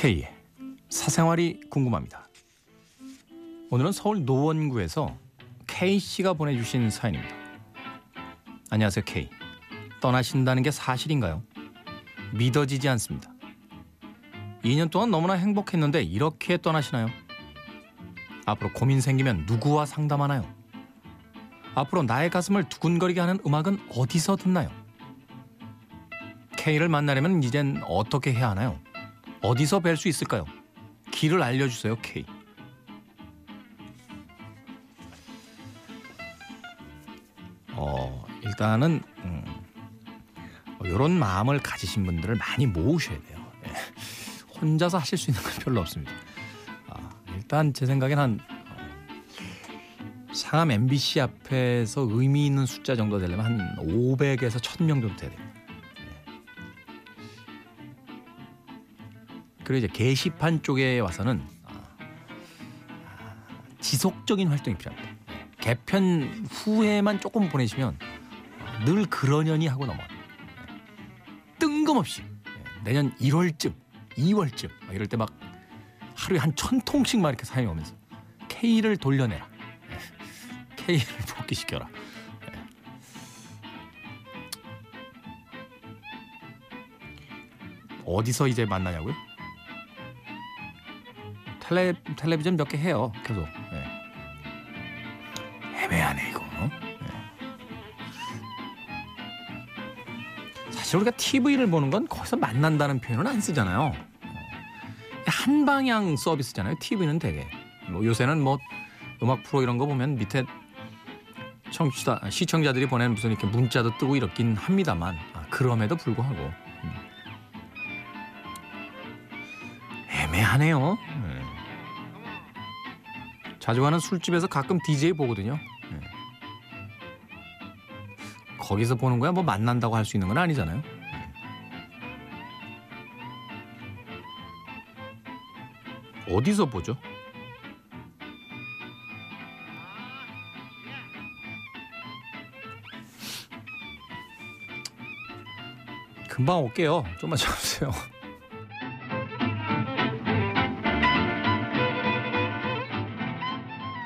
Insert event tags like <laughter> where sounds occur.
K의 사생활이 궁금합니다. 오늘은 서울 노원구에서 K 씨가 보내주신 사연입니다. 안녕하세요 K. 떠나신다는 게 사실인가요? 믿어지지 않습니다. 2년 동안 너무나 행복했는데 이렇게 떠나시나요? 앞으로 고민 생기면 누구와 상담하나요? 앞으로 나의 가슴을 두근거리게 하는 음악은 어디서 듣나요? K를 만나려면 이젠 어떻게 해야 하나요? 어디서 뵐 수 있을까요? 길을 알려주세요, K. 어, 일단은 음, 이런 마음을 가지신 분들을 많이 모으셔야 돼요. 예. 혼자서 하실 수 있는 건 별로 없습니다. 아, 일단 제 생각엔 한 어, 상암 MBC 앞에서 의미 있는 숫자 정도 되려면 한 500에서 1000명 정도 돼야 돼요. 그리고 이제 게시판 쪽에 와서는 아, 아, 지속적인 활동이 필요합니다. 개편 후에만 조금 보내시면 늘 그러려니 하고 넘어요. 뜬금없이 내년 1월쯤, 2월쯤 이럴 때 막 하루에 한 천 통씩 막 이렇게 사용이 오면서 K를 돌려내라. K를 <laughs> 복귀시켜라. 어디서 이제 만나냐고요? 텔레 텔레비전 몇 개 해요. 계속. 예. 애매하네 이거. 예. 사실 우리가 TV를 보는 건 거기서 만난다는 표현은 안 쓰잖아요. 한 방향 서비스잖아요. TV는 되게. 뭐 요새는 뭐 음악 프로 이런 거 보면 밑에 청취자 시청자들이 보내는 무슨 이렇게 문자도 뜨고 이렇긴 합니다만 아, 그럼에도 불구하고 음. 애매하네요. 네. 자주 가는 술집에서 가끔 DJ 보거든요. 네. 거기서 보는 거야 뭐 만난다고 할 수 있는 건 아니잖아요. 네. 어디서 보죠? 금방 올게요. 좀만 참으세요.